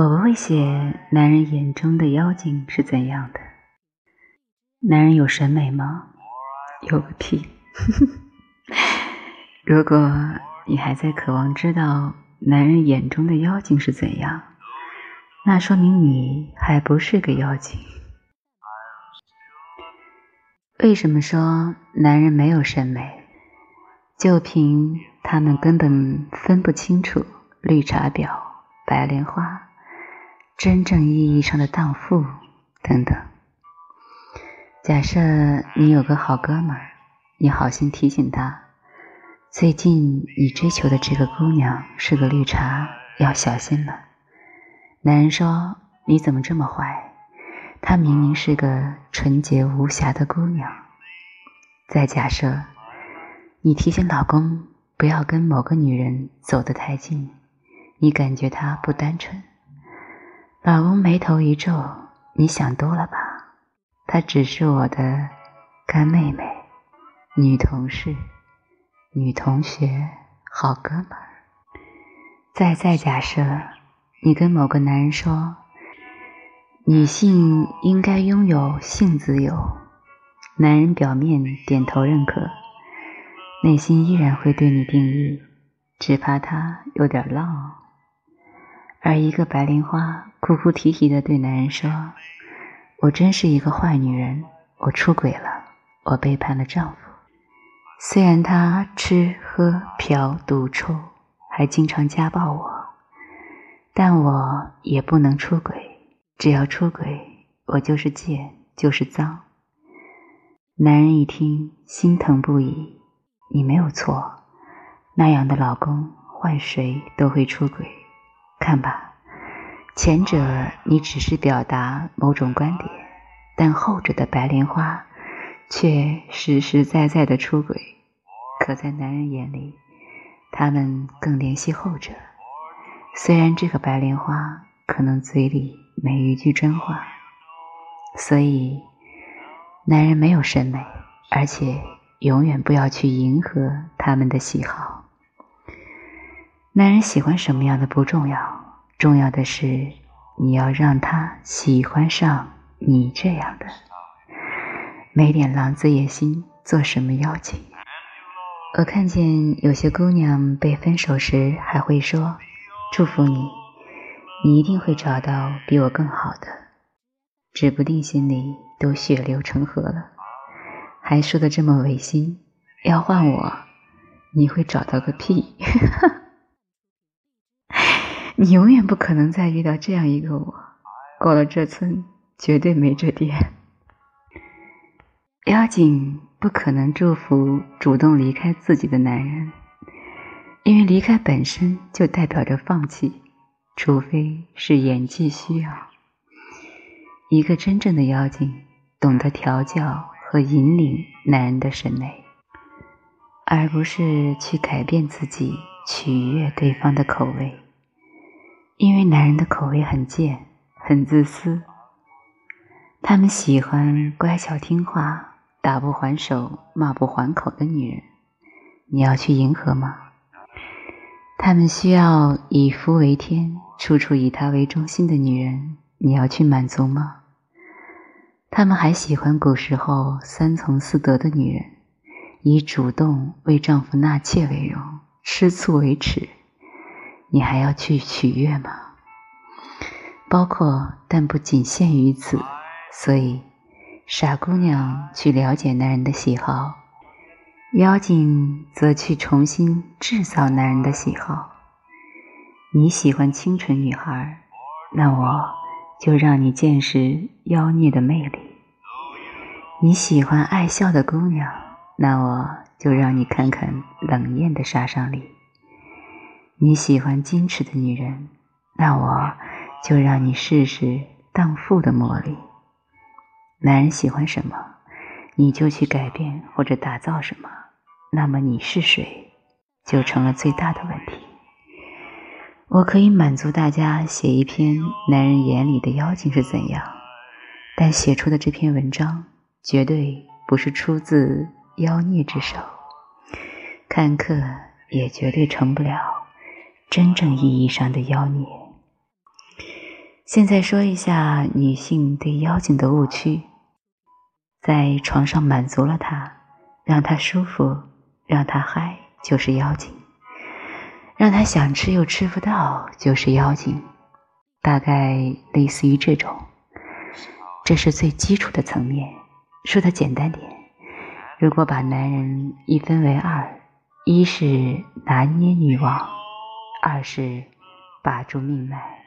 我不会写男人眼中的妖精是怎样的。男人有审美吗？有个屁！如果你还在渴望知道男人眼中的妖精是怎样，那说明你还不是个妖精。为什么说男人没有审美？就凭他们根本分不清楚绿茶婊、白莲花、真正意义上的荡妇等等。假设你有个好哥们儿，你好心提醒他，最近你追求的这个姑娘是个绿茶，要小心了。男人说：“你怎么这么坏？她明明是个纯洁无瑕的姑娘。”再假设你提醒老公不要跟某个女人走得太近，你感觉她不单纯，老公眉头一皱：“你想多了吧？”她只是我的干妹妹、女同事、女同学、好哥们儿。再再假设，你跟某个男人说，女性应该拥有性自由，男人表面点头认可，内心依然会对你定义，只怕他有点浪。而一个白莲花哭哭啼啼的对男人说。我真是一个坏女人，我出轨了，我背叛了丈夫。虽然他吃喝嫖赌抽，还经常家暴我，但我也不能出轨。只要出轨，我就是贱，就是脏。男人一听，心疼不已。你没有错，那样的老公换谁都会出轨。看吧。前者你只是表达某种观点，但后者的白莲花却实实在在的出轨。可在男人眼里，他们更怜惜后者。虽然这个白莲花可能嘴里没一句真话，所以男人没有审美，而且永远不要去迎合他们的喜好。男人喜欢什么样的不重要。重要的是，你要让他喜欢上你这样的，没点狼子野心，做什么妖精？我看见有些姑娘被分手时还会说：“祝福你，你一定会找到比我更好的。”指不定心里都血流成河了，还说的这么违心。要换我，你会找到个屁！你永远不可能再遇到这样一个我，过了这村绝对没这店。妖精不可能祝福主动离开自己的男人，因为离开本身就代表着放弃，除非是演技需要。一个真正的妖精懂得调教和引领男人的审美，而不是去改变自己取悦对方的口味。因为男人的口味很贱，很自私，他们喜欢乖巧听话、打不还手、骂不还口的女人。你要去迎合吗？他们需要以夫为天、处处以他为中心的女人。你要去满足吗？他们还喜欢古时候三从四德的女人，以主动为丈夫纳妾为荣，吃醋为耻。你还要去取悦吗？包括但不仅限于此。所以，傻姑娘去了解男人的喜好，妖精则去重新制造男人的喜好。你喜欢清纯女孩，那我就让你见识妖孽的魅力；你喜欢爱笑的姑娘，那我就让你看看冷艳的杀伤力。你喜欢矜持的女人，那我就让你试试荡妇的魔力。男人喜欢什么，你就去改变或者打造什么。那么你是谁，就成了最大的问题。我可以满足大家写一篇男人眼里的妖精是怎样，但写出的这篇文章绝对不是出自妖孽之手，看客也绝对成不了。真正意义上的妖孽，现在说一下女性对妖精的误区：在床上满足了她，让她舒服，让她嗨，就是妖精；让她想吃又吃不到，就是妖精。大概类似于这种。这是最基础的层面。说的简单点，如果把男人一分为二，一是拿捏女王，二是把住命脉。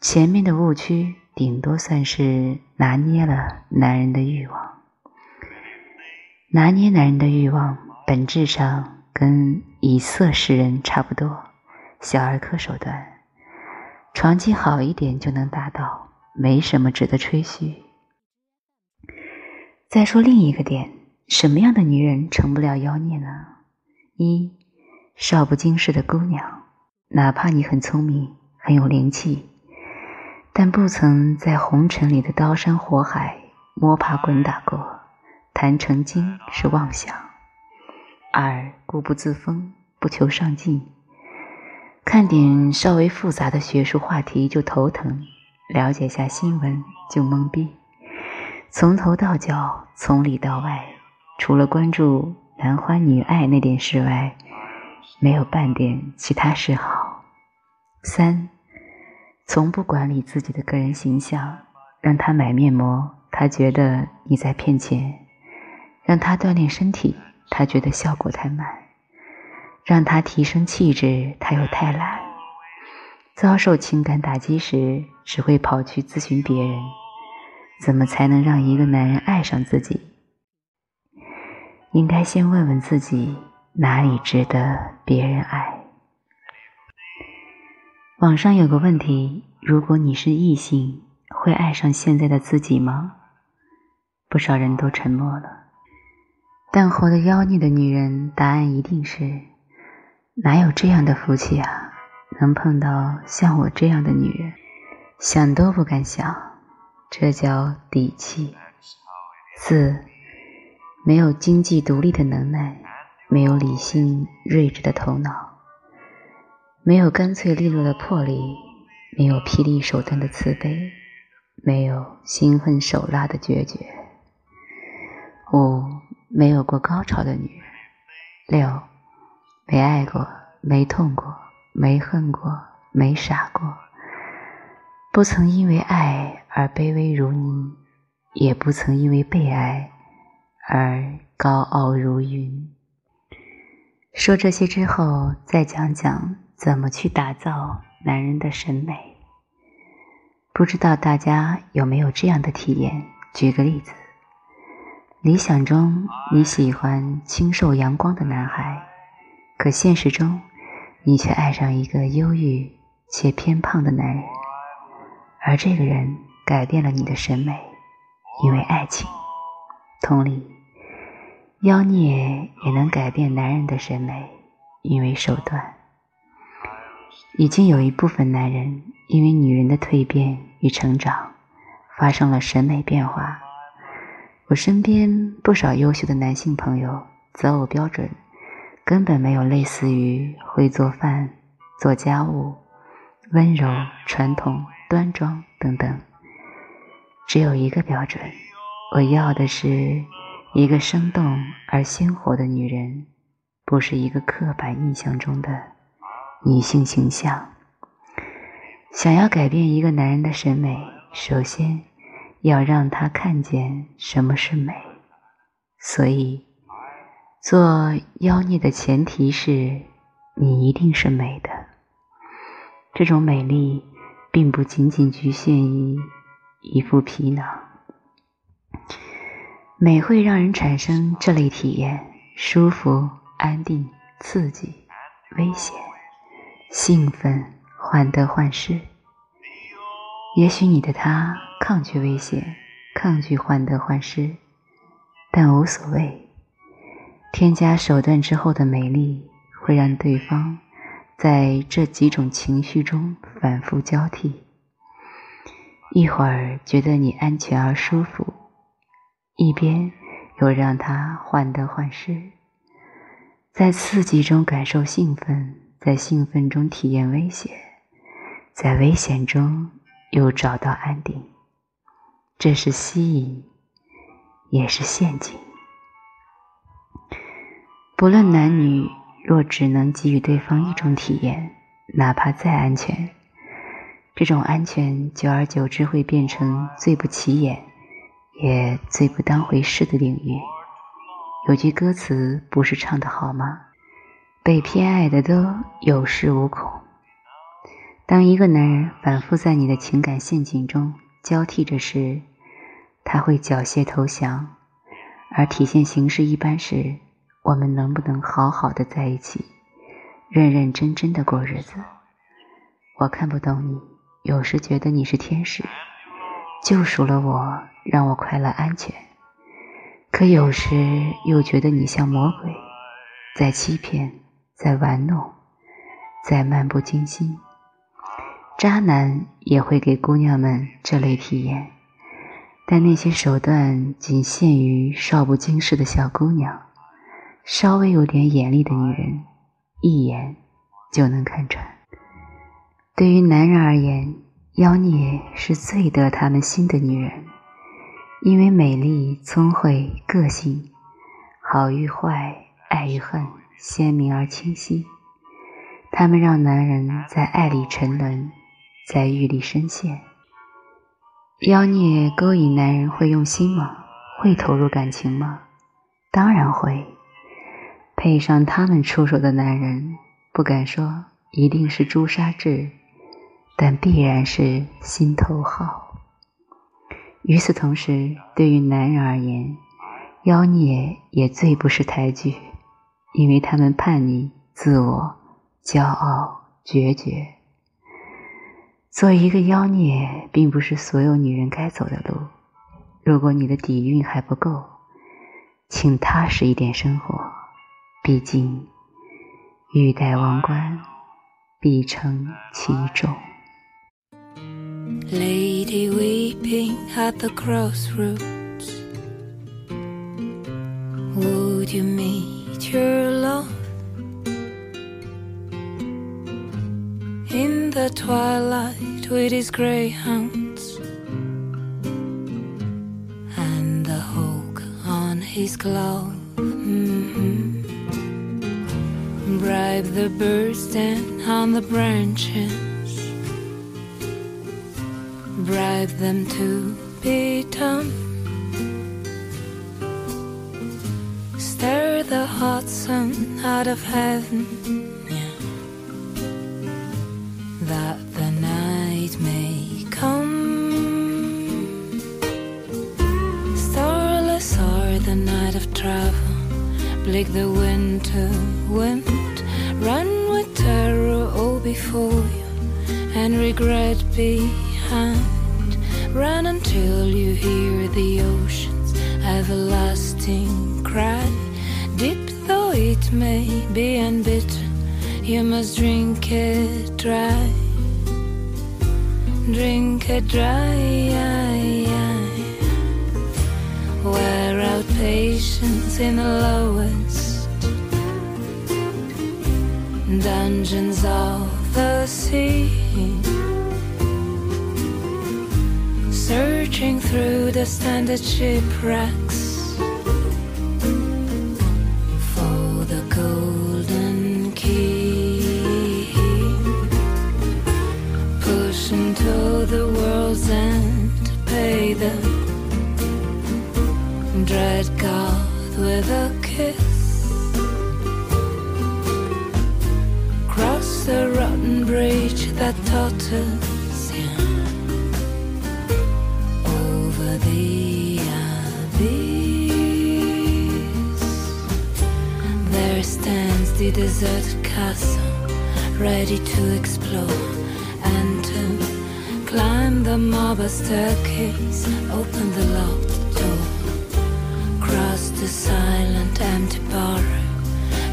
前面的误区顶多算是拿捏了男人的欲望，拿捏男人的欲望本质上跟以色示人差不多，小儿科手段，床技好一点就能达到，没什么值得吹嘘。再说另一个点，什么样的女人成不了妖孽呢？一少不经事的姑娘，哪怕你很聪明，很有灵气。但不曾在红尘里的刀山火海摸爬滚打过，谈成精是妄想。二固步自封，不求上进，看点稍微复杂的学术话题就头疼，了解下新闻就懵逼。从头到脚，从里到外，除了关注男欢女爱那点事外，没有半点其他嗜好。三。从不管理自己的个人形象，让他买面膜，他觉得你在骗钱；让他锻炼身体，他觉得效果太慢；让他提升气质，他又太懒。遭受情感打击时，只会跑去咨询别人。怎么才能让一个男人爱上自己？应该先问问自己，哪里值得别人爱。网上有个问题：如果你是异性，会爱上现在的自己吗？不少人都沉默了。但活得妖孽的女人，答案一定是：哪有这样的福气啊？能碰到像我这样的女人，想都不敢想。这叫底气。四，没有经济独立的能耐，没有理性睿智的头脑。没有干脆利落的魄力，没有霹雳手段的慈悲，没有心狠手辣的决绝。五，没有过高潮的女人。六，没爱过，没痛过，没恨过，没傻过。不曾因为爱而卑微如泥，也不曾因为被爱而高傲如云。说这些之后，再讲讲。怎么去打造男人的审美？不知道大家有没有这样的体验？举个例子，理想中你喜欢清瘦阳光的男孩，可现实中你却爱上一个忧郁且偏胖的男人，而这个人改变了你的审美，因为爱情。同理，妖孽也能改变男人的审美，因为手段。已经有一部分男人因为女人的蜕变与成长，发生了审美变化。我身边不少优秀的男性朋友择偶标准根本没有类似于会做饭、做家务、温柔、传统、端庄等等，只有一个标准：我要的是一个生动而鲜活的女人，不是一个刻板印象中的。女性形象，想要改变一个男人的审美，首先要让他看见什么是美。所以，做妖孽的前提是你一定是美的。这种美丽并不仅仅局限于一副皮囊，美会让人产生这类体验：舒服、安定、刺激、危险。兴奋，患得患失。也许你的他抗拒危险，抗拒患得患失，但无所谓。添加手段之后的美丽，会让对方在这几种情绪中反复交替。一会儿觉得你安全而舒服，一边又让他患得患失，在刺激中感受兴奋。在兴奋中体验危险，在危险中又找到安定。这是吸引，也是陷阱。不论男女，若只能给予对方一种体验，哪怕再安全，这种安全久而久之会变成最不起眼，也最不当回事的领域。有句歌词不是唱的好吗？被偏爱的都有恃无恐。当一个男人反复在你的情感陷阱中交替着时，他会缴械投降，而体现形式一般是：我们能不能好好的在一起，认认真真的过日子？我看不懂你，有时觉得你是天使，救赎了我，让我快乐安全；可有时又觉得你像魔鬼，在欺骗，在玩弄，在漫不经心。渣男也会给姑娘们这类体验。但那些手段仅限于少不经事的小姑娘，稍微有点眼力的女人，一眼就能看穿。对于男人而言，妖孽是最得他们心的女人，因为美丽、聪慧、个性，好与坏、爱与恨，鲜明而清晰。他们让男人在爱里沉沦，在欲里深陷。妖孽勾引男人会用心吗？会投入感情吗？当然会。配上他们出手的男人，不敢说一定是朱砂痣，但必然是心头好。与此同时，对于男人而言，妖孽也最不识抬举，因为他们叛逆、自我、骄傲、决绝。做一个妖孽，并不是所有女人该走的路。如果你的底蕴还不够，请踏实一点生活。毕竟，欲戴王冠，必承其重。Lady weeping at the crossroads. Would you meet your love in the twilight with his greyhounds and the hawk on his glove? Mm -hmm. Bribe the birds down on the branches bribe them to be dumb. Stir the hot sun out of heaven that the night may come. Starless are the night of travel, bleak the winter wind. Run with terror all before you, and regret behind. Run until you hear the ocean's everlasting cry. Deep though it may be and bitter, you must drink it dry drink it dry. Wear out patience in the lowest dungeons of the sea. Searching through the standard shipwrecks for the golden key, pushing to the world's end pay the dread God with a kiss. Cross the rotten bridge that totters deserted castle, ready to explore and Climb the marble staircase, open the locked door. Cross the silent empty barrow,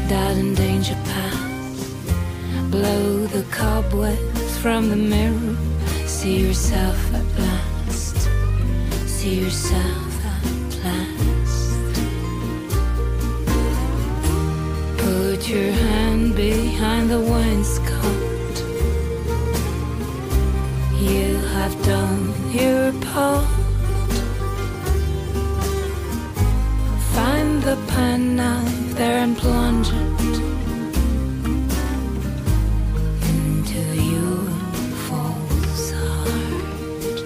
that in danger path. Blow the cobwebs from the mirror, see yourself at last. See yourself at last. The wainscot You have done. your part. Find the pen knife there and plunge it into your false heart.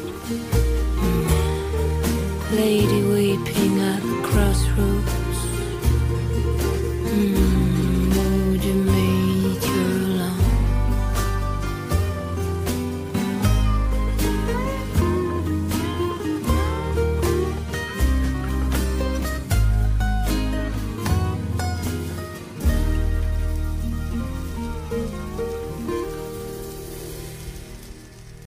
Lady